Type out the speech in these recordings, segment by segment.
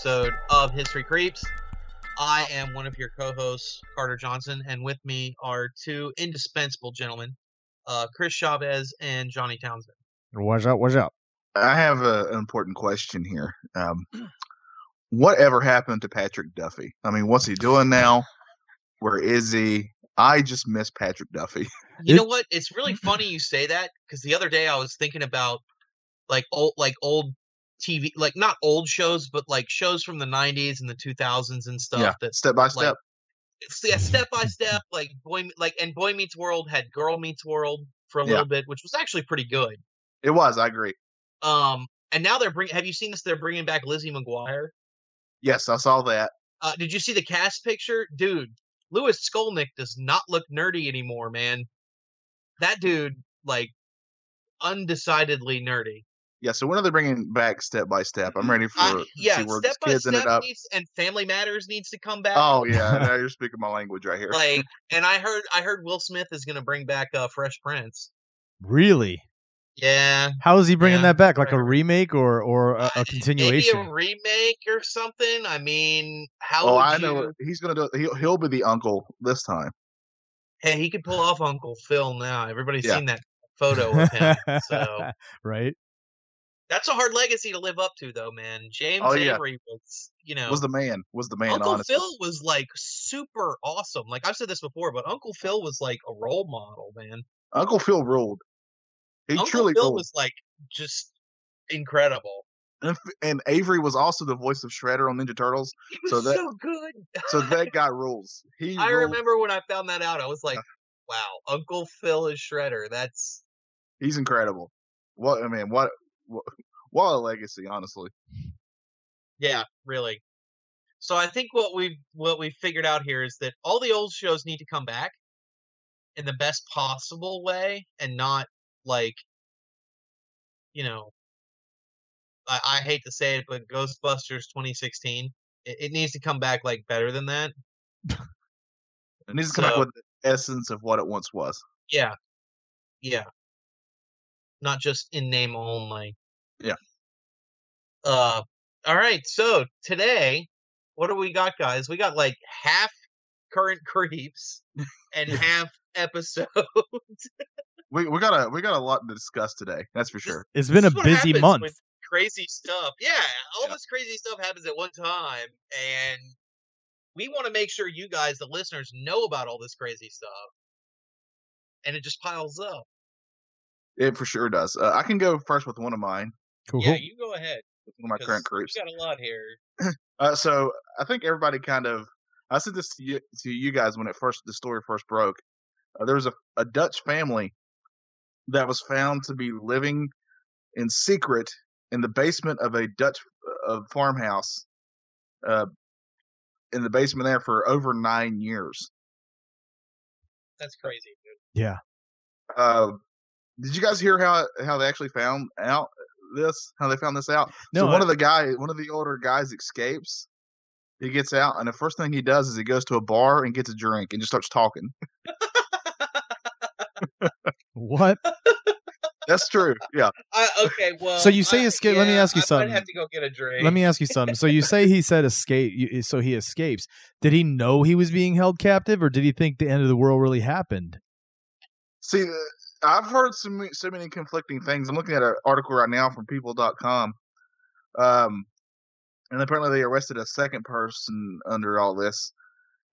Episode of History Creeps. I am one of your co-hosts, Carter Johnson, and with me are two indispensable gentlemen, uh, Chris Chavez and Johnny Townsend. What's up? What's up? I have a, an important question here. Um, whatever happened to Patrick Duffy? I mean, what's he doing now? Where is he? I just miss Patrick Duffy. You know what? It's really funny you say that because the other day I was thinking about like old, like old TV, like not old shows, but like shows from the '90s and the 2000s and stuff. yeah, That step by like, step. yeah, step by step, like boy, Me- like and Boy Meets World had Girl Meets World for a Yeah. little bit, which was actually pretty good. It was. I agree. Um, and now they're bringing. Have you seen this? They're bringing back Lizzie McGuire. Yes, I saw that. Uh, did you see the cast picture, dude? Louis Skolnick does not look nerdy anymore, man. That dude, like, undecidedly nerdy. Yeah. So when are they bringing back step by step? I'm ready for I- to yeah, see where step this by kids step up. needs, and Family Matters needs to come back. Oh yeah, now you're speaking my language right here. like, and I heard, I heard Will Smith is gonna bring back uh, Fresh Prince. Really? Yeah, How is he bringing Yeah, that back? Like a remake or or a, a maybe continuation? a remake or something. I mean, how? oh, would I you... know. He's gonna do. He'll he'll be the uncle this time. Hey, he could pull off Uncle Phil now. Everybody's Yeah. seen that photo of him. so right? That's a hard legacy to live up to, though, man. James Oh, yeah. Avery was, you know, Was the man? Was the man? Uncle honestly. Phil was like super awesome. Like I've said this before, but Uncle Phil was like a role model, man. Uncle Phil ruled. He Uncle truly Phil ruled. was like just incredible. and, and Avery was also the voice of Shredder on Ninja Turtles. He was So so, that- good. So that guy rules. He. I ruled. remember when I found that out. I was like, "Wow, Uncle Phil is Shredder." That's He's incredible. What I mean, what what, a legacy, honestly. Yeah, really. So I think what we've what we've figured out here is that all the old shows need to come back in the best possible way and not like you know I, I hate to say it, but Ghostbusters 2016 it, it needs to come back like better than that. It needs to come back with the essence of what it once was. Yeah, yeah. Not just in name only. Yeah. Uh. All right. So today, what do we got, guys? We got like half current creeps and half episodes. We we got a we got a lot to discuss today. That's for sure. It's been This a busy month. when Crazy stuff. Yeah, all Yeah. this crazy stuff happens at one time, and we want to make sure you guys, the listeners, know about all this crazy stuff. And it just piles up. It for sure does. Uh, I can go first with one of mine, Cool. Yeah, you go ahead. with one of my current creeps. We got a lot here. Uh, so I think everybody kind of. I said this to you, to you guys when it first the story first broke. Uh, there was a, a Dutch family that was found to be living in secret in the basement of a Dutch uh, farmhouse. Uh, in the basement there for over nine years. That's crazy, dude. Yeah. Uh, did you guys hear how how they actually found out this? How they found this out? No, so one I- of the guy, one of the older guys, escapes. He gets out, and the first thing he does is he goes to a bar and gets a drink and just starts talking. What? That's true. Yeah. I, okay, well. So you say I- escape- let me ask you I something. might have to go get a drink. Let me ask you something. So you say he said escape, so he escapes. Did he know he was being held captive, or did he think the end of the world really happened? See, I've heard so many, so many conflicting things. I'm looking at an article right now from People.com, um, and apparently they arrested a second person under all this.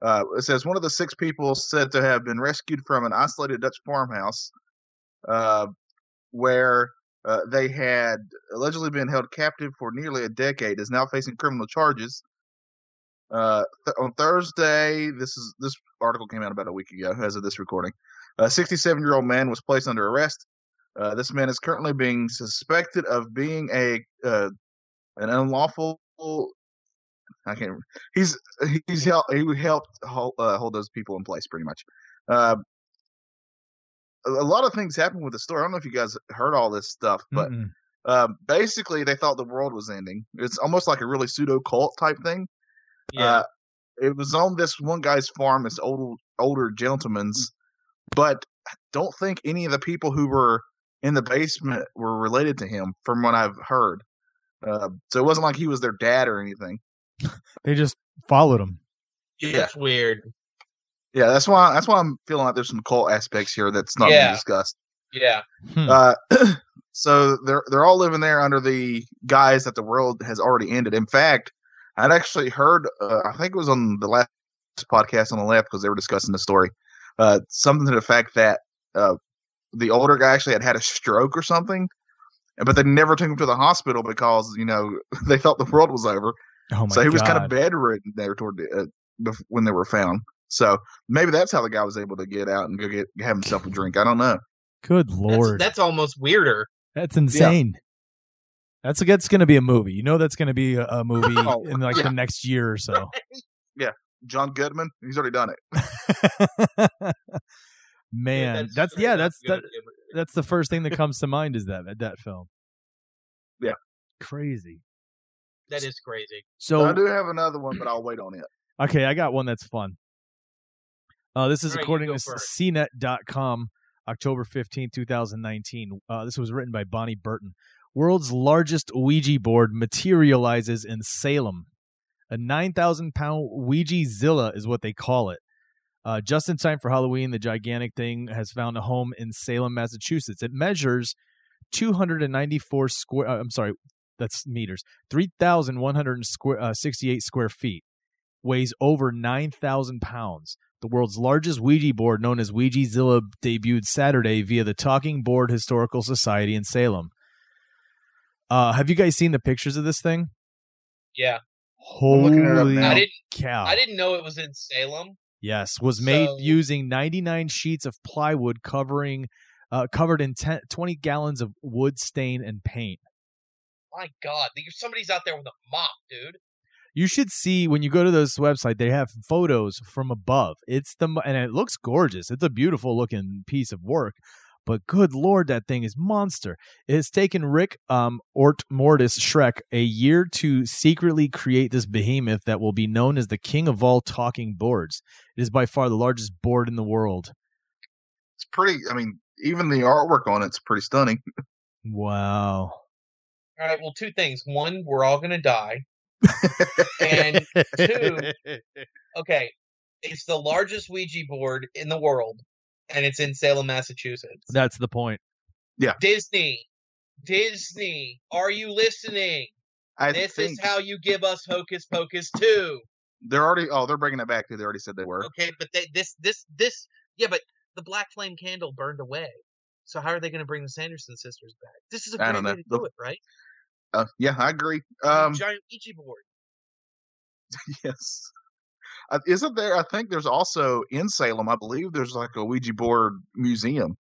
Uh, it says one of the six people said to have been rescued from an isolated Dutch farmhouse, uh, where uh, they had allegedly been held captive for nearly a decade, is now facing criminal charges. Uh, th- on Thursday, this is this article came out about a week ago as of this recording. A 67 year old man was placed under arrest. Uh, this man is currently being suspected of being a uh, an unlawful. I can't. Remember. He's he's helped he helped hold, uh, hold those people in place pretty much. Uh, a, lot of things happened with the story. I don't know if you guys heard all this stuff, but uh, basically they thought the world was ending. It's almost like a really pseudo cult type thing. Yeah. Uh, it was on this one guy's farm, this old older gentleman's, but I don't think any of the people who were in the basement were related to him, from what I've heard. Uh, so it wasn't like he was their dad or anything. They just followed him. yeah. That's weird. Yeah, that's why that's why I'm feeling like there's some cult aspects here that's not Yeah. being discussed. Yeah. Hmm. Uh, so they're they're all living there under the guise that the world has already ended. In fact, I'd actually heard, uh, I think it was on the last podcast on the left because they were discussing the story, uh, something to the fact that uh, the older guy actually had had a stroke or something, but they never took him to the hospital because you know they thought the world was over. oh my so he was kind of bedridden there toward the, uh, when they were found. So maybe that's how the guy was able to get out and go get have himself a drink. I don't know. Good lord. that's almost weirder. That's insane. That's that's going to be a movie. You know, that's going to be a, a movie Oh, in like yeah. the next year or so. John Goodman, he's already done it. Man, that's, straight yeah, that's that, that's the first thing that comes to mind is that that film. Yeah. crazy. That is crazy. So I do have another one, but I'll wait on it. Okay, I got one that's fun. Uh, this is All right, you according go to first. CNET.com, October 15, 2019. Uh, this was written by Bonnie Burton. World's largest Ouija board materializes in Salem. A 9,000 pound Ouija Zilla is what they call it. Uh, just in time for Halloween, the gigantic thing has found a home in Salem, Massachusetts. It measures 294 square. Uh, I'm sorry, that's meters. 3,168 square, uh, 68 square feet weighs over 9,000 pounds. The world's largest Ouija board, known as Ouija Zilla, debuted Saturday via the Talking Board Historical Society in Salem. Uh, have you guys seen the pictures of this thing? Yeah. I'm looking it up Holy. I didn't cow! I didn't know it was in Salem. Yes, was made So- using 99 sheets of plywood covering, uh, covered in 10, 20 gallons of wood stain and paint. My God, somebody's out there with a mop, dude. You should see when you go to this website. They have photos from above. It's the and it looks gorgeous. It's a beautiful looking piece of work. But good lord, that thing is monster. It has taken Rick um, Ort Mortis Shrek a year to secretly create this behemoth that will be known as the king of all talking boards. It is by far the largest board in the world. It's pretty. I mean, even the artwork on it's pretty stunning. Wow. All right. Well, two things. One, we're all gonna die. And two, okay, it's the largest Ouija board in the world, and it's in Salem, Massachusetts. That's the point. Yeah. Disney, Disney, are you listening? I this think is how you give us Hocus Pocus two. they're already. Oh, they're bringing it back too. They already said they were. Okay, but they, this, this, this, yeah, but the black flame candle burned away. So how are they going to bring the Sanderson sisters back? This is a great way to do it, right? Uh, yeah, I agree. Um, giant Ouija board. yes. Uh, isn't there? I think there's also in Salem. I believe there's like a Ouija board museum.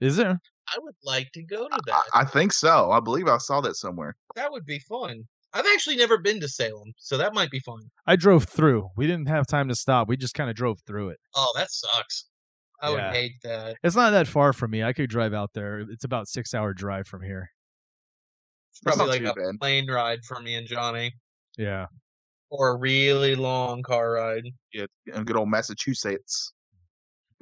Is there? I would like to go to that. I think so. I believe I saw that somewhere. that would be fun. I've actually never been to Salem, so that might be fun. I drove through. We didn't have time to stop. We just kind of drove through it. Oh, that sucks. I Yeah. would hate that. It's not that far from me. I could drive out there. It's about six hour drive from here. It's probably like a bad. plane ride for me and Johnny, Yeah. Or a really long car ride. Yeah, in good old Massachusetts.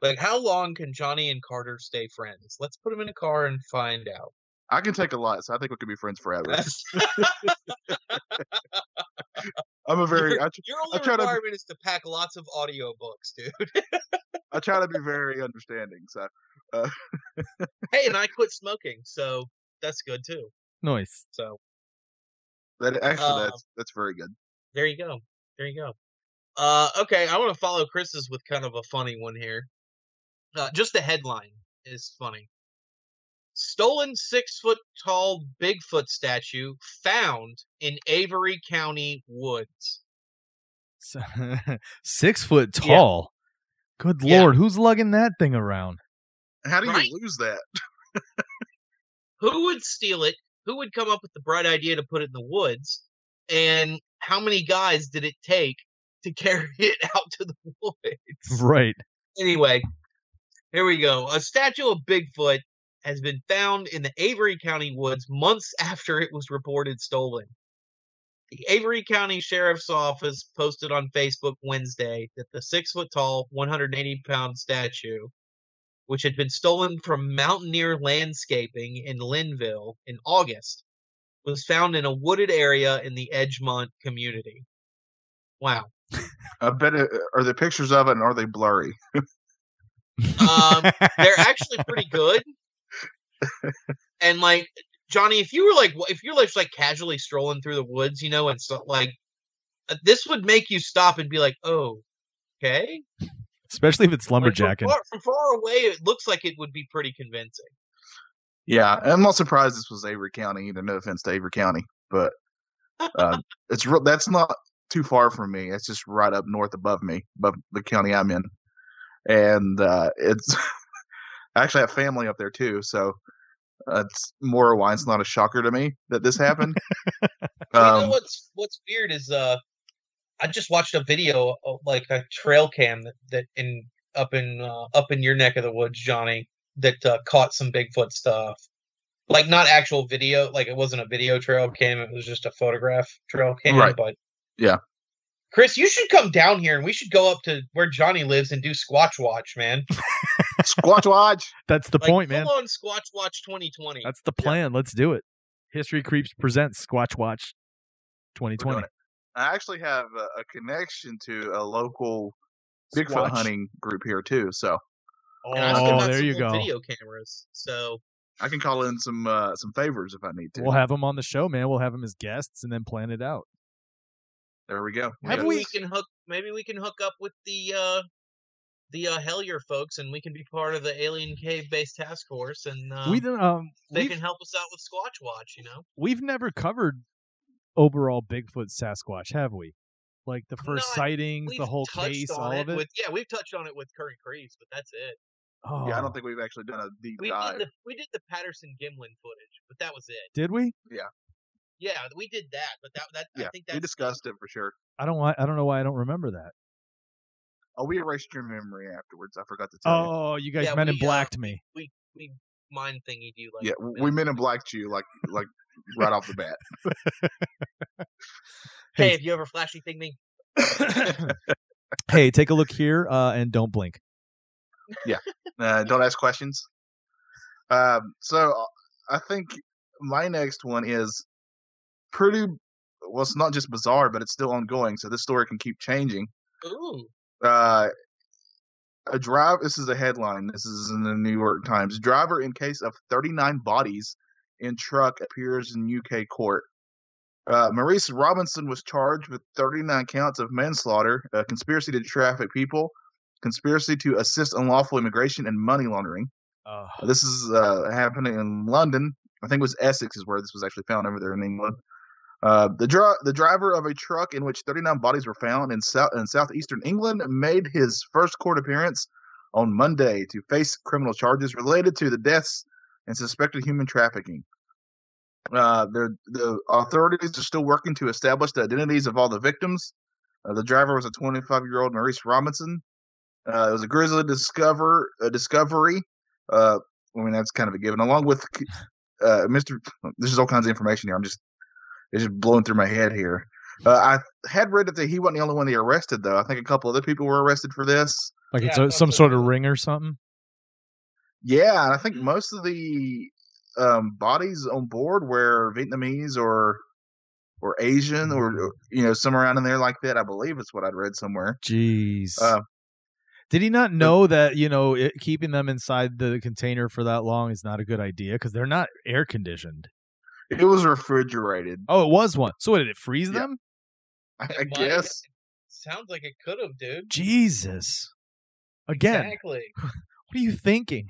Like, how long can Johnny and Carter stay friends? Let's put them in a car and find out. I can take a lot, so I think we can be friends forever. I'm a very. your, I, your I only try to- requirement is to pack lots of audiobooks, dude. I try to be very understanding. So hey, and I quit smoking, so that's good too. Nice. So that actually Uh, that's that's very good. There you go. There you go. Uh, okay, I want to follow Chris's with kind of a funny one here. Uh, just the headline is funny. Stolen six foot tall Bigfoot statue found in Avery County woods. Six foot Yeah. tall. Good Yeah. lord, who's lugging that thing around? How do you lose that? Who would steal it? Who would come up with the bright idea to put it in the woods? And how many guys did it take to carry it out to the woods? Right. Anyway, here we go. A statue of Bigfoot has been found in the Avery County woods months after it was reported stolen. The Avery County Sheriff's Office posted on Facebook Wednesday that the six foot tall, 180 pound statue, which had been stolen from Mountaineer Landscaping in Linville in August, was found in a wooded area in the Edgemont community. Wow. I bet it, are there pictures of it and are they blurry? Um, they're actually pretty good. And like Johnny, if you were like, if you're like, like casually strolling through the woods, you know, and so like, uh, this would make you stop and be like, oh, okay. Especially if it's Like, from, far, from far away, it looks like it would be pretty convincing. Yeah, I'm not surprised this was Avery County. Either no offense to Avery County, but uh, it's real. That's not too far from me. It's just right up north above me, above the county I'm in, and uh, it's I actually have family up there too. So uh, it's more why it's not a shocker to me that this happened. you know um, what's what's weird is uh, I just watched a video of like a trail cam that, that in up in uh, up in your neck of the woods, Johnny, that uh, caught some Bigfoot stuff. Like not actual video, like it wasn't a video trail cam; it was just a photograph trail cam. Right. But Yeah. Chris, you should come down here and we should go up to where Johnny lives and do Squatch Watch, man. Squatch Watch. That's the Like, point, man. Full on Squatch Watch 2020. That's the plan. Let's do it. History Creeps presents Squatch Watch 2020. I actually have a, a connection to a local Bigfoot Squatch. hunting group here too, so And I still Oh, have there some you old go. Video cameras. So I can call in some uh, some favors if I need to. We'll have them on the show, man. We'll have them as guests and then plan it out. there we go. Maybe we- we can hook maybe we can hook up with the uh the uh Hellier folks and we can be part of the alien cave based task force and uh, we don't, um they can help us out with Squatch Watch, you know? we've never covered overall Bigfoot Sasquatch, have we? Like the first Not- sightings, the whole case, all it of it. with yeah, we've touched on it with Current Creeps, but that's it. Oh, Yeah, I don't think we've actually done a deep We dive. did the we did the Patterson Gimlin footage, but that was it. did we? Yeah, Yeah, we did that, but that that yeah, I think we discussed it for sure. I don't. why- I don't know why I don't remember that. Oh, we erased your memory afterwards. I forgot to tell you. Oh, you guys Yeah, men in we, uh, blacked me. we we mind thingy do like yeah, we men in blacked you like like right off the bat. Hey, Hey. have you ever flashy thing me? hey, take a look here uh, and don't blink. Uh, don't ask questions. Um, so uh, I think my next one is pretty. Well, it's not just bizarre, but it's still ongoing. So this story can keep changing. Ooh. Uh, a drive. This is a headline. This is in the New York Times. Driver in case of 39 bodies in truck appears in UK court. Uh, Maurice Robinson was charged with 39 counts of manslaughter, uh, conspiracy to traffic people, conspiracy to assist unlawful immigration, and money laundering. Uh, This is uh, happening in London. I think it was Essex is where this was actually found over there in England. Uh, the dri- the driver of a truck in which 39 bodies were found in south in southeastern England made his first court appearance on Monday to face criminal charges related to the deaths and suspected human trafficking. Uh, the the authorities are still working to establish the identities of all the victims. Uh, the driver was a 25 year old Maurice Robinson. Uh, it was a Grisly discover a discovery. Uh, I mean that's kind of a given. Along with uh, Mr. This is all kinds of information here. I'm just it's just blowing through my head here. Uh, I had read that he wasn't the only one they arrested though. I think a couple other people were arrested for this. like Yeah, it's I a, thought some so sort of ring or something. Yeah, and I think most of the um, bodies on board were Vietnamese or or Asian or or, you know somewhere around in there like that. I believe it's what I'd read somewhere. Jeez. Uh, Did he not know that you know it, keeping them inside the container for that long is not a good idea because they're not air conditioned? It was refrigerated. Oh, it was one. So what, did it freeze Yeah. them? I, I guess. Sounds like it could have, dude. Jesus. Again, Exactly. what are you thinking?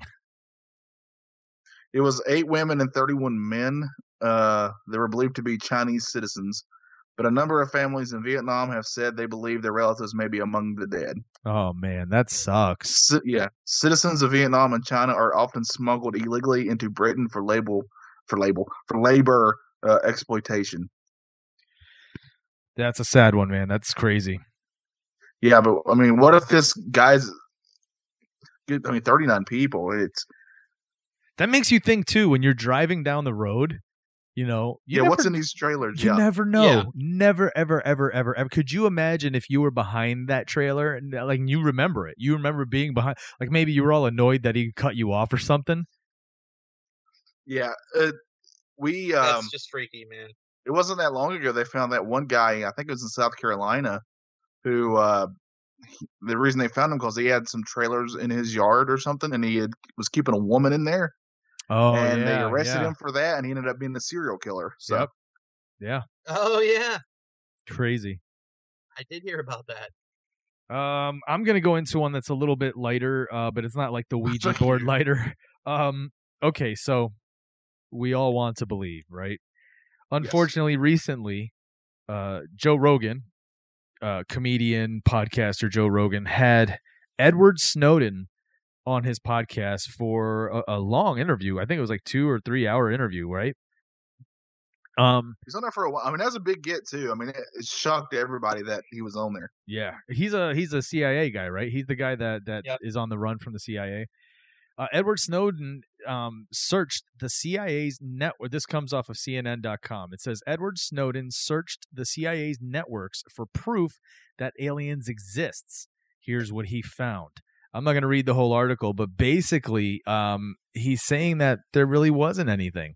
It was eight women and 31 men. Uh, they were believed to be Chinese citizens, but a number of families in Vietnam have said they believe their relatives may be among the dead. Oh man, that sucks. Ci- yeah, citizens of Vietnam and China are often smuggled illegally into Britain for label for label for labor uh, exploitation. That's a sad one, man. That's crazy. Yeah, but I mean, what if this guy's? I mean, thirty nine people. It's That makes you think too when you're driving down the road. You know, you yeah. never, what's in these trailers? you yeah, never know. Yeah. Never, ever, ever, ever, ever. Could you imagine if you were behind that trailer and uh, like you remember it? You remember being behind, like maybe you were all annoyed that he cut you off or something. yeah. Uh, we um, That's just freaky, man. it wasn't that long ago they found that one guy i think it was in south carolina who uh he- the reason they found him because he had some trailers in his yard or something and he had, was keeping a woman in there Oh, and they arrested yeah. him for that and he ended up being the serial killer so Yep. Yeah, Oh yeah, crazy. I did hear about that. Um, I'm gonna go into one that's a little bit lighter, uh, but it's not like the Ouija board lighter. Um, okay, so we all want to believe, right? Unfortunately, recently, uh, Joe Rogan, uh, comedian, podcaster Joe Rogan, had Edward Snowden on his podcast for a, a long interview. I think it was like two or three hour interview, right? Um, he's on there for a while i mean that's a big get too i mean it, it shocked everybody that he was on there Yeah, he's a he's a CIA guy, right? He's the guy that that is Yep. on the run from the CIA. Uh, Edward Snowden um, searched the CIA's network. This comes off of CNN.com. It says Edward Snowden searched the CIA's networks for proof that aliens exists. Here's what he found. I'm not going to read the whole article, but basically, um, he's saying that there really wasn't anything.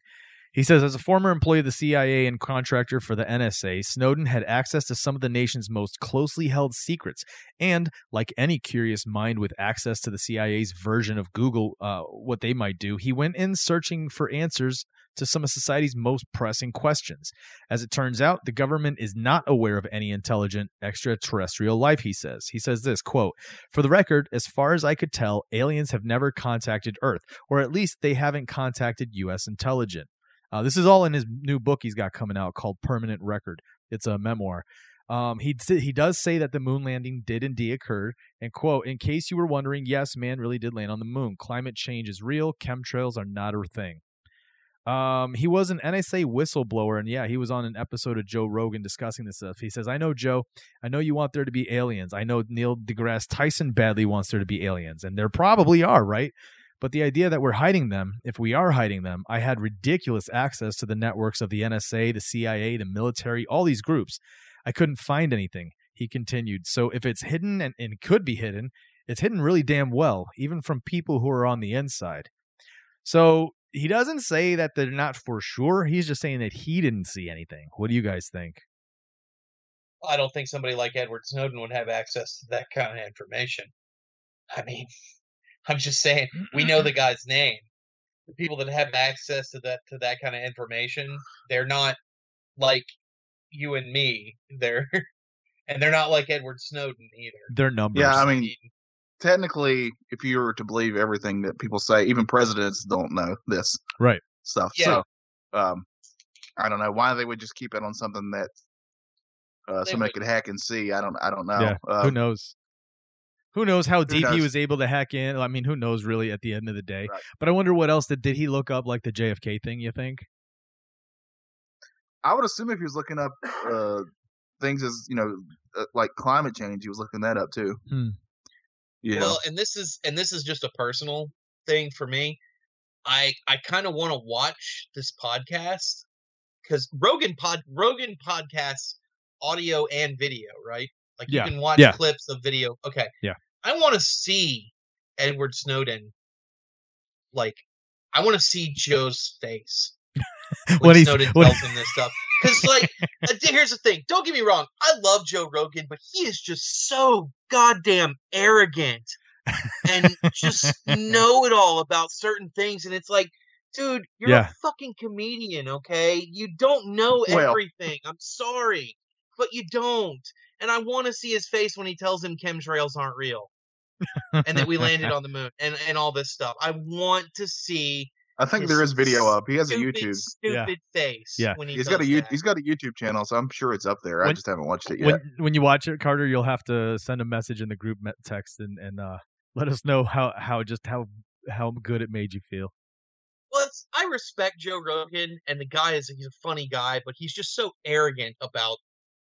He says, as a former employee of the CIA and contractor for the NSA, Snowden had access to some of the nation's most closely held secrets. And, like any curious mind with access to the CIA's version of Google, uh, what they might do, he went in searching for answers to some of society's most pressing questions. As it turns out, the government is not aware of any intelligent extraterrestrial life, he says. He says this quote, For the record, as far as I could tell, aliens have never contacted Earth, or at least they haven't contacted U.S. intelligence. Uh, this is all in his new book he's got coming out called Permanent Record. It's a memoir. Um, he he does say that the moon landing did indeed occur, and quote, "In case you were wondering, yes, man really did land on the moon. Climate change is real. Chemtrails are not a thing." Um, he was an NSA whistleblower, and yeah, he was on an episode of Joe Rogan discussing this stuff. He says, "I know Joe. I know you want there to be aliens. I know Neil deGrasse Tyson badly wants there to be aliens, and there probably are, right?" But the idea that we're hiding them, if we are hiding them, I had ridiculous access to the networks of the NSA, the CIA, the military, all these groups. I couldn't find anything. He continued. So if it's hidden and, and could be hidden, it's hidden really damn well, even from people who are on the inside. So he doesn't say that they're not for sure. He's just saying that he didn't see anything. What do you guys think? I don't think somebody like Edward Snowden would have access to that kind of information. I mean, I'm just saying we know the guy's name. The people that have access to that to that kind of information, they're not like you and me. They're and they're not like Edward Snowden either. They're numbers. Yeah, I mean, technically, if you were to believe everything that people say, even presidents don't know this Right. stuff. Yeah. So, um, I don't know why they would just keep it on something that uh, somebody would- could hack and see. I don't. I don't know. Yeah, Uh, who knows? Who knows how deep he was able to hack in? I mean, who knows really at the end of the day? Right. But I wonder what else did did he look up like the JFK thing? You think? I would assume if he was looking up uh, things as you know, uh, like climate change, he was looking that up too. Hmm. Yeah. Well, and this is and this is just a personal thing for me. I I kind of want to watch this podcast because Rogan pod Rogan podcasts audio and video, right? Like Yeah, you can watch yeah. clips of video. Okay. Yeah. I want to see Edward Snowden. Like, I want to see Joe's face when, When Snowden tells him this stuff. Because, like, uh, here's the thing. Don't get me wrong. I love Joe Rogan, but he is just so goddamn arrogant and just know it all about certain things. And it's like, dude, you're Yeah. a fucking comedian, okay? You don't know Well- everything. I'm sorry, but you don't. And I want to see his face when he tells him chemtrails aren't real and that we landed on the moon and, and all this stuff. I want to see I think there is video up. He has a YouTube. Stupid face. Yeah. When he He's got a does that. he's got a YouTube channel, so I'm sure it's up there. I just haven't watched it yet. When when you watch it, Carter, you'll have to send a message in the group text and and uh, let us know how how just how how good it made you feel. Well, it's, I respect Joe Rogan, and the guy is he's a funny guy, but he's just so arrogant about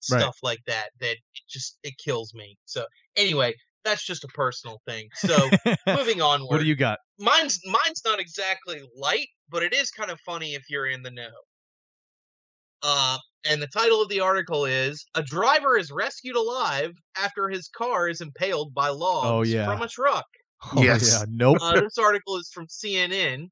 Right. stuff like that that it just it kills me. So anyway, that's just a personal thing. So moving onward, what do you got? mine's mine's not exactly light, but it is kind of funny if you're in the know. Uh, and the title of the article is "A driver is rescued alive after his car is impaled by logs yeah. from a truck." Oh, Yes. yeah, nope. Uh, this article is from CNN.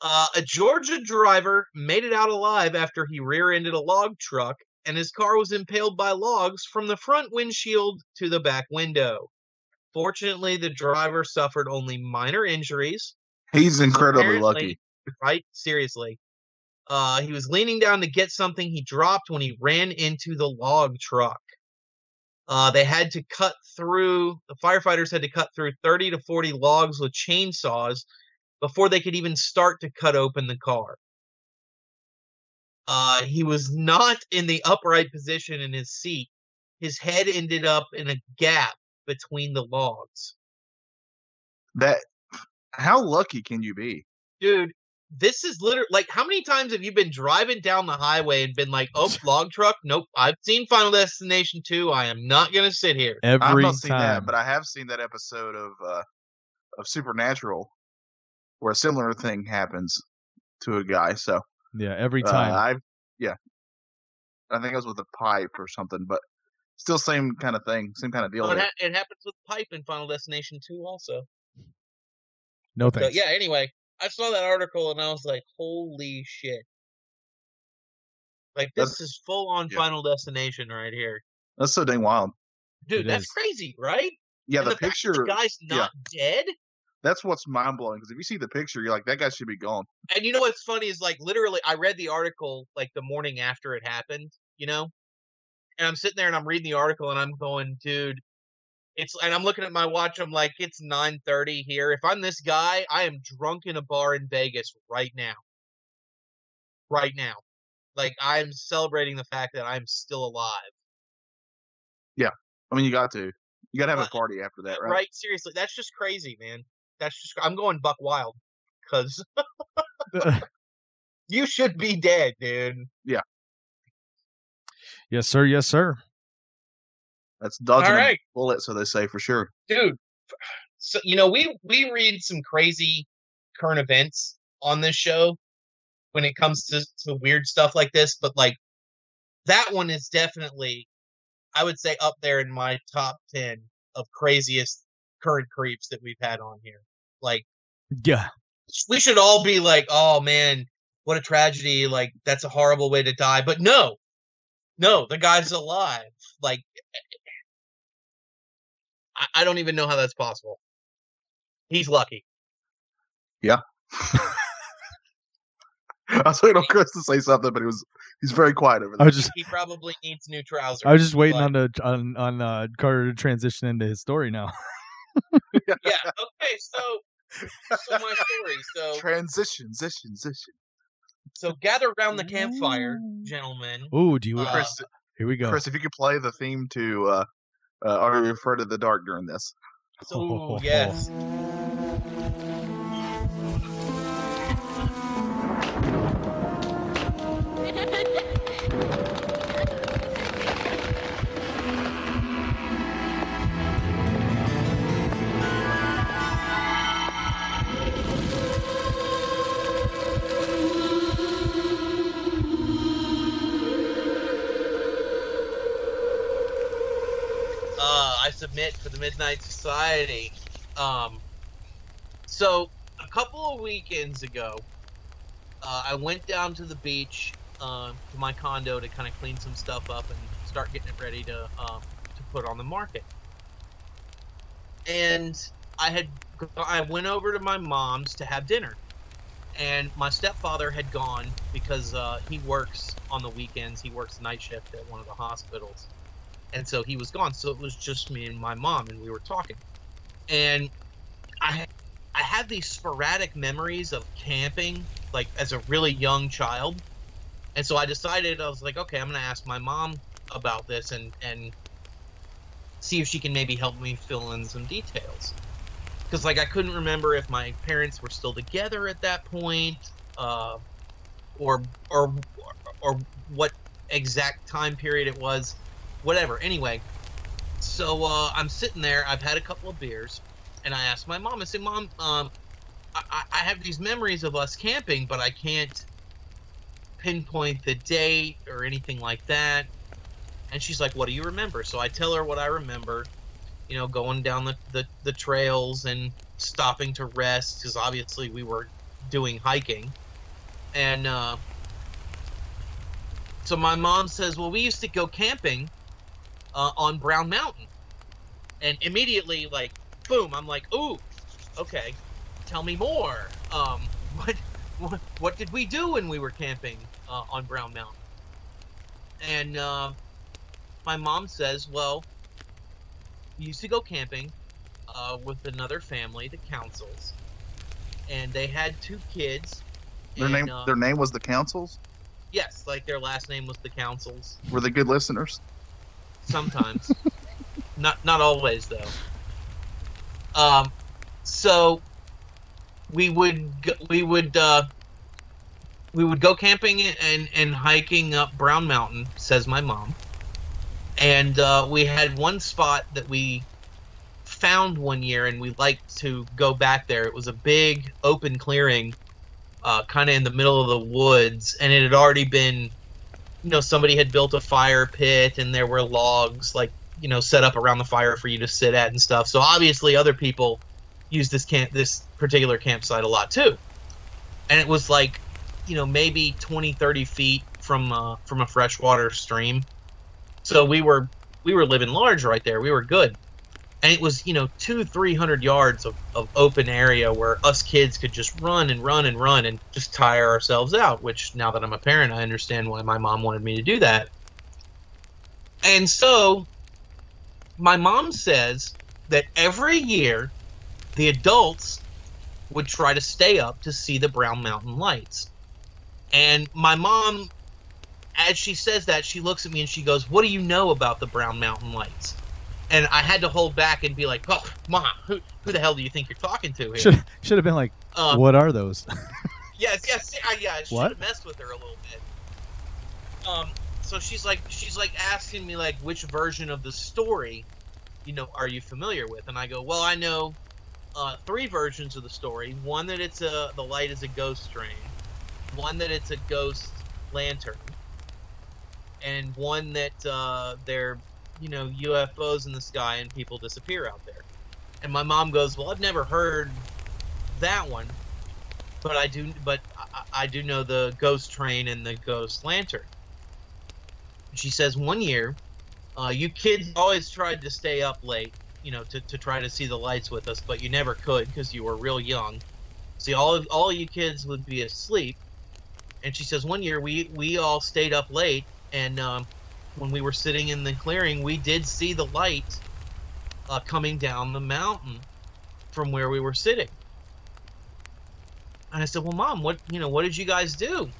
Uh, a Georgia driver made it out alive after he rear-ended a log truck, and his car was impaled by logs from the front windshield to the back window. Fortunately, the driver suffered only minor injuries. He's incredibly lucky. Right? Seriously. Uh, he was leaning down to get something he dropped when he ran into the log truck. Uh, they had to cut through, the firefighters had to cut through 30 to 40 logs with chainsaws before they could even start to cut open the car. Uh, he was not in the upright position in his seat. His head ended up in a gap between the logs. That how lucky can you be? dude, this is literally like how many times have you been driving down the highway and been like, "Oh, log truck? Nope, I've seen Final Destination 2. I am not gonna sit here." I've Every not seen time. that, but I have seen that episode of uh of Supernatural where a similar thing happens to a guy. So yeah, every uh, time. I yeah, I think it was with a pipe or something, but still same kind of thing, same kind of deal. Oh, it, ha- it happens with pipe in Final Destination 2 also. no thanks. yeah, anyway, I saw that article and I was like, "Holy shit!" Like this That's- is full on yeah. Final Destination right here, That's so dang wild. dude. It that's is. crazy, right? Yeah, And the, that picture. the guy's yeah. not dead. That's what's mind blowing because if you see the picture, you're like, that guy should be gone. And you know what's funny is like literally I read the article like the morning after it happened, you know? And I'm sitting there and I'm reading the article and I'm going, dude, it's and I'm looking at my watch, I'm like, it's nine thirty here. If I'm this guy, I am drunk in a bar in Vegas right now. Right now. Like I'm celebrating the fact that I'm still alive. Yeah, I mean, you got to. You got to have a party after that, Right? right? Seriously, that's just crazy, man. That's just I'm going buck wild. Cause you should be dead, dude. Yeah. Yes, sir. Yes, sir. That's dodging All a bullet, so they say for sure. dude so you know we we read some crazy current events on this show when it comes to, to weird stuff like this but like that one is definitely i would say up there in my top 10 of craziest current creeps that we've had on here like Yeah. we should all be like oh man what a tragedy like that's a horrible way to die but no no the guy's alive like I, I don't even know how that's possible he's lucky Yeah. I was waiting on Chris to say something, but he was he's very quiet over I there. was just he probably needs new trousers I was just waiting but- on the on on uh, Carter to transition into his story now. yeah okay so so my story so Transition, zition, zition. so gather around the campfire gentlemen Ooh, do you? Uh, Chris, here we go. Chris, if you could play the theme to uh, uh, "Are You Afraid of the Dark" during this? so yes uh, I submit for the Midnight Society. Um, so a couple of weekends ago, uh, I went down to the beach uh, to my condo to kind of clean some stuff up and start getting it ready to um, to put on the market. And I had I went over to my mom's to have dinner, and my stepfather had gone because uh, he works on the weekends. He works night shift at one of the hospitals and so he was gone. So it was just me and my mom, and we were talking. And I, I have these sporadic memories of camping, like as a really young child. And so I decided I was like, okay, I'm gonna ask my mom about this and and see if she can maybe help me fill in some details. Because like I couldn't remember if my parents were still together at that point, uh, or or or what exact time period it was, whatever. Anyway, so uh, I'm sitting there. I've had a couple of beers, and I asked my mom. I said, "Mom, um, I, I have these memories of us camping, but I can't pinpoint the date or anything like that." And she's like, "What do you remember?" So I tell her what I remember. You know, going down the the, the trails and stopping to rest because obviously we were doing hiking, and uh, so my mom says, "Well, we used to go camping uh, on Brown Mountain," and immediately, like, boom, I'm like, "Ooh, okay, tell me more. Um, what, what, what did we do when we were camping uh, on Brown Mountain?" And uh, my mom says, "Well, we used to go camping uh, with another family, the Councils, and they had two kids. Their and, name uh, their name was the Councils. yes, like their last name was the Councils. Were they good listeners? Sometimes, not not always though. Um, so we would we would uh, we would go camping and and hiking up Brown Mountain, says my mom. And uh, we had one spot that we found one year, and we liked to go back there. It was a big open clearing, uh, kind of in the middle of the woods, and it had already been, you know, somebody had built a fire pit, and there were logs like you know set up around the fire for you to sit at and stuff. So obviously, other people use this camp this particular campsite a lot too. And it was like, you know, maybe 20, 30 feet from uh, from a freshwater stream. So we were we were living large right there. We were good. And it was, you know, two, three hundred yards of, of open area where us kids could just run and run and run and just tire ourselves out, which now that I'm a parent, I understand why my mom wanted me to do that. And so my mom says that every year the adults would try to stay up to see the Brown Mountain lights. And my mom, as she says that, she looks at me and she goes, What do you know about the Brown Mountain lights? And I had to hold back and be like, Oh, mom, who, who the hell do you think you're talking to here? Should should have been like, Um, what are those? Yes, yes, yeah, yeah. I should What? have messed with her a little bit. Um, so she's like, she's like asking me like, which version of the story, you know, are you familiar with? And I go, well, I know uh, three versions of the story. One that it's a the light is a ghost train. One that it's a ghost lantern. And one that uh, they're, you know, UFOs in the sky and people disappear out there. And my mom goes, well, I've never heard that one but I do, but I, I do know the ghost train and the ghost lantern. She says one year, uh, you kids always tried to stay up late, you know, to, to try to see the lights with us, but you never could because you were real young. See, all of all of you kids would be asleep. And she says one year we we all stayed up late, and um, when we were sitting in the clearing, we did see the light uh, coming down the mountain from where we were sitting. And I said, "Well, mom, what you know? What did you guys do?"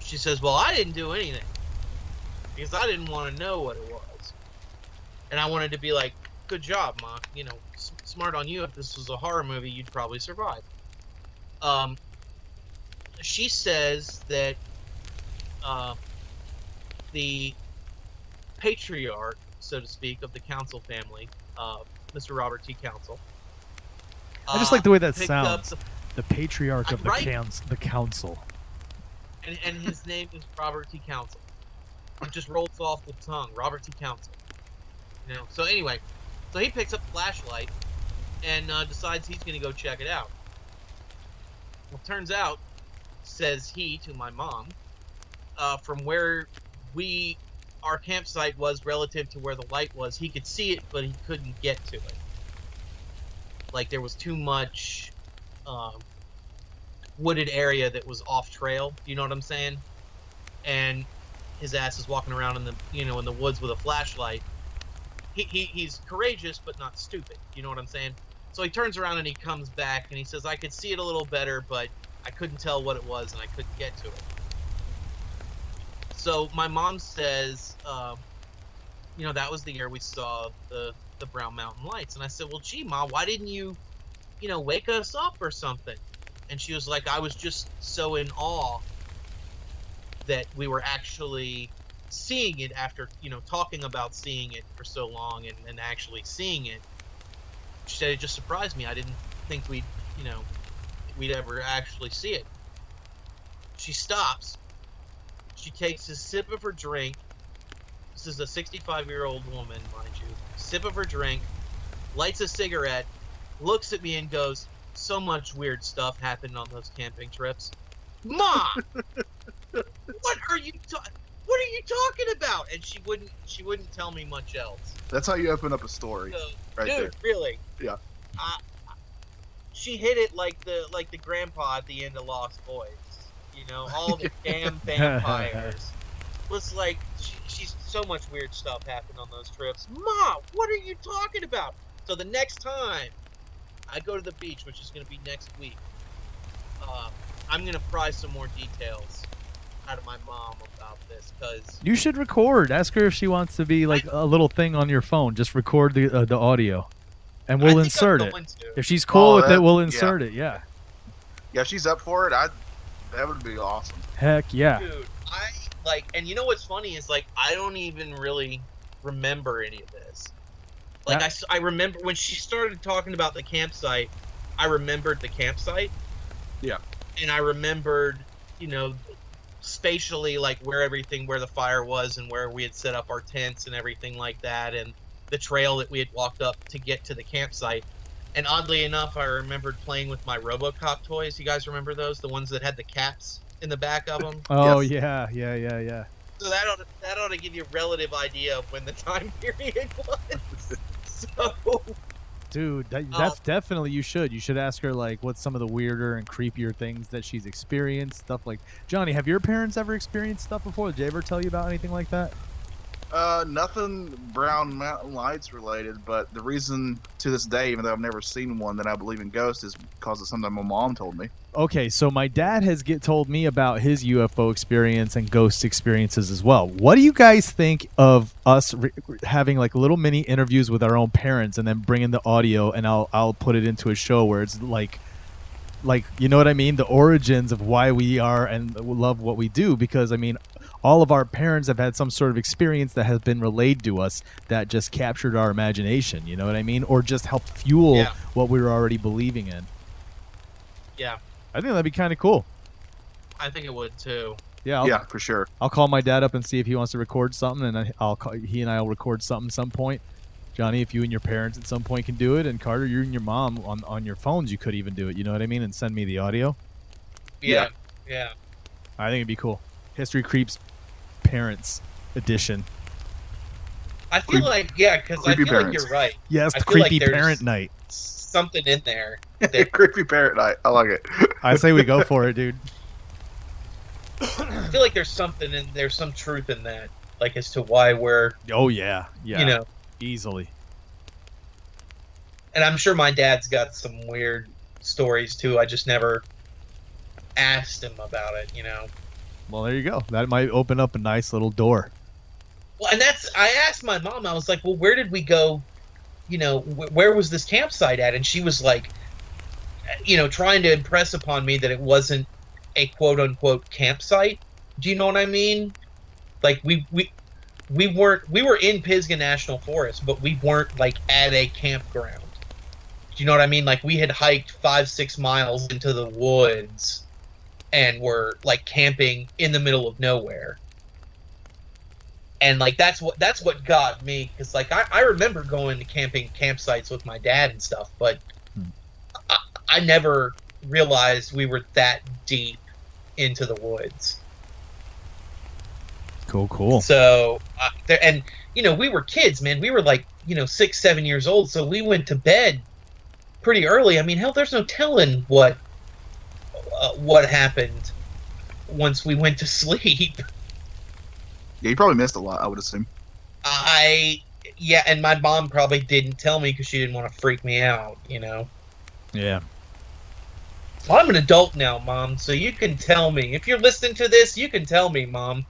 She says, "Well, I didn't do anything because I didn't want to know what it was, and I wanted to be like, good job, mom. You know, smart on you. If this was a horror movie, you'd probably survive." Um, she says that uh, the patriarch, so to speak, of the Council family, uh, Mr. Robert T. Council. I just uh, like the way that sounds. the The patriarch of the Right. cans, the council. and, and his name is Robert T. Council. It just rolls off the tongue, Robert T. Council. You know. So anyway, so he picks up the flashlight and uh, decides he's going to go check it out. Well, turns out, says he to my mom, uh, from where we our campsite was relative to where the light was, he could see it, but he couldn't get to it. Like there was too much um, wooded area that was off trail. You know what I'm saying? And his ass is walking around in the you know in the woods with a flashlight. He, he he's courageous but not stupid. You know what I'm saying? So he turns around and he comes back and he says, I could see it a little better, but I couldn't tell what it was and I couldn't get to it. So my mom says, um, you know, that was the year we saw the, the Brown Mountain Lights. And I said, well, gee, Ma, why didn't you, you know, wake us up or something? And she was like, I was just so in awe that we were actually seeing it after, you know, talking about seeing it for so long and, and actually seeing it. She said it just surprised me. I didn't think we'd, you know, we'd ever actually see it. She stops. She takes a sip of her drink. This is a 65 year old woman, mind you. Sip of her drink, lights a cigarette, looks at me and goes, So much weird stuff happened on those camping trips. Ma! what are you talking? What are you talking about? And she wouldn't. She wouldn't tell me much else. That's how you open up a story, So, right dude, there. really? Yeah. Uh, she hit it like the like the grandpa at the end of Lost Boys. You know, all the damn vampires. Was like she, she's so much weird stuff happened on those trips. Ma, what are you talking about? So the next time I go to the beach, which is going to be next week, uh, I'm going to pry some more details out of my mom about this because You should record. Ask her if she wants to be like a little thing on your phone. Just record the uh, the audio, and we'll insert it. If she's cool Oh, with that- it, we'll yeah. insert it. Yeah. Yeah, if she's up for it. I that would be awesome. Heck yeah. Dude, I like, and you know what's funny is like I don't even really remember any of this. Like Yeah. I remember when she started talking about the campsite, I remembered the campsite. Yeah. And I remembered, you know, spatially like where everything, where the fire was, and where we had set up our tents and everything like that, and the trail that we had walked up to get to the campsite. And oddly enough, I remembered playing with my RoboCop toys. You guys remember those? The ones that had the caps in the back of them. Oh Yes. yeah, yeah, yeah, yeah. So that ought to, that ought to give you a relative idea of when the time period was. so Dude, that, Oh. that's definitely you should. You should ask her like what's some of the weirder and creepier things that she's experienced. Stuff like Johnny, have your parents ever experienced stuff before? Did they ever tell you about anything like that? Uh, nothing Brown Mountain Lights related, but the reason to this day, even though I've never seen one, that I believe in ghosts is because of something my mom told me. Okay, so my dad has get told me about his UFO experience and ghost experiences as well. What do you guys think of us re- having like little mini interviews with our own parents and then bringing the audio and I'll I'll put it into a show where it's like like you know what I mean, the origins of why we are and love what we do because I mean all of our parents have had some sort of experience that has been relayed to us that just captured our imagination, you know what I mean, or just helped fuel Yeah. what we were already believing in. yeah, I think that'd be kind of cool. I think it would too. Yeah, I'll, yeah, for sure. I'll call my dad up and see if he wants to record something, and I- I'll call, he and I will record something some point. Johnny, if you and your parents at some point can do it, and Carter, you and your mom on on your phones, you could even do it. You know what I mean? And send me the audio. Yeah, yeah. I think it'd be cool. History creeps, parents edition. I feel Creep- like yeah, because I creepy feel like you're right. Yes, I the feel like creepy parent night. Something in there. That, Creepy parent night. I like it. I say we go for it, dude. I feel like there's something in there's some truth in that, like as to why we're Oh yeah, yeah, you know. Easily. And I'm sure my dad's got some weird stories too. I just never asked him about it, you know. Well, there you go. That might open up a nice little door. Well, and that's I asked my mom. I was like, "Well, where did we go? You know, wh- where was this campsite at?" And she was like, you know, trying to impress upon me that it wasn't a quote unquote campsite. Do you know what I mean? Like we we we weren't we were in Pisgah National Forest, but we weren't like at a campground. Do you know what I mean? Like we had hiked five six miles into the woods and were like camping in the middle of nowhere and like that's what that's what got me because like I, I remember going to camping campsites with my dad and stuff but Hmm. I, I never realized we were that deep into the woods Cool, cool. so uh, there, and you know we were kids man we were like you know six seven years old so we went to bed pretty early i mean hell there's no telling what uh, what happened once we went to sleep Yeah, you probably missed a lot. I would assume. I yeah, and my mom probably didn't tell me because she didn't want to freak me out. You know. Yeah. Well, I'm an adult now, mom, so you can tell me if you're listening to this. You can tell me, mom.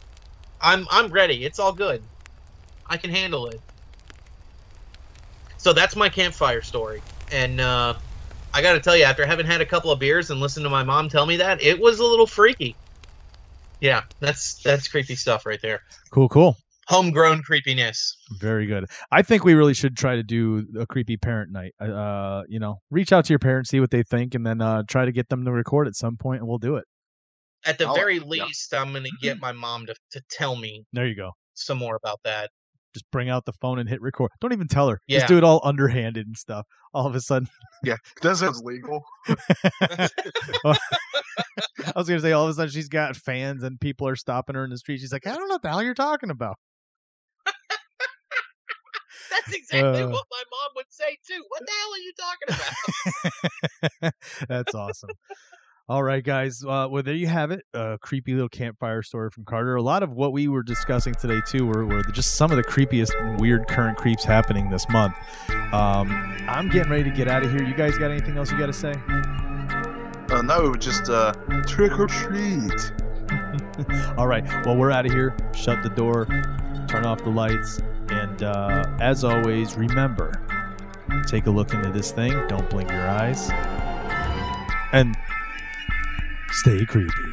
I'm I'm ready. It's all good. I can handle it. So that's my campfire story, and uh, I got to tell you, after having had a couple of beers and listened to my mom tell me that, it was a little freaky. Yeah, that's that's creepy stuff right there. Cool, cool. Homegrown creepiness. Very good. I think we really should try to do a creepy parent night. Uh, you know, reach out to your parents, see what they think, and then uh, try to get them to record at some point, and we'll do it. At the Oh, very yeah. least, I'm gonna get my mom to, to tell me There you go. some more about that. Just bring out the phone and hit record. Don't even tell her. Yeah. Just do it all underhanded and stuff. All of a sudden, Yeah, that sounds legal. I was gonna say, all of a sudden she's got fans and people are stopping her in the street. She's like, I don't know what the hell you're talking about. That's exactly Uh. what my mom would say too. What the hell are you talking about? That's awesome. All right, guys. Uh, well, there you have it. A creepy little campfire story from Carter. A lot of what we were discussing today too were, were just some of the creepiest, and weird current creeps happening this month. Um, I'm getting ready to get out of here. You guys got anything else you got to say? Uh, no, just uh, trick or treat. All right. Well, we're out of here. Shut the door. Turn off the lights. And uh, as always, remember take a look into this thing. Don't blink your eyes. And stay creepy.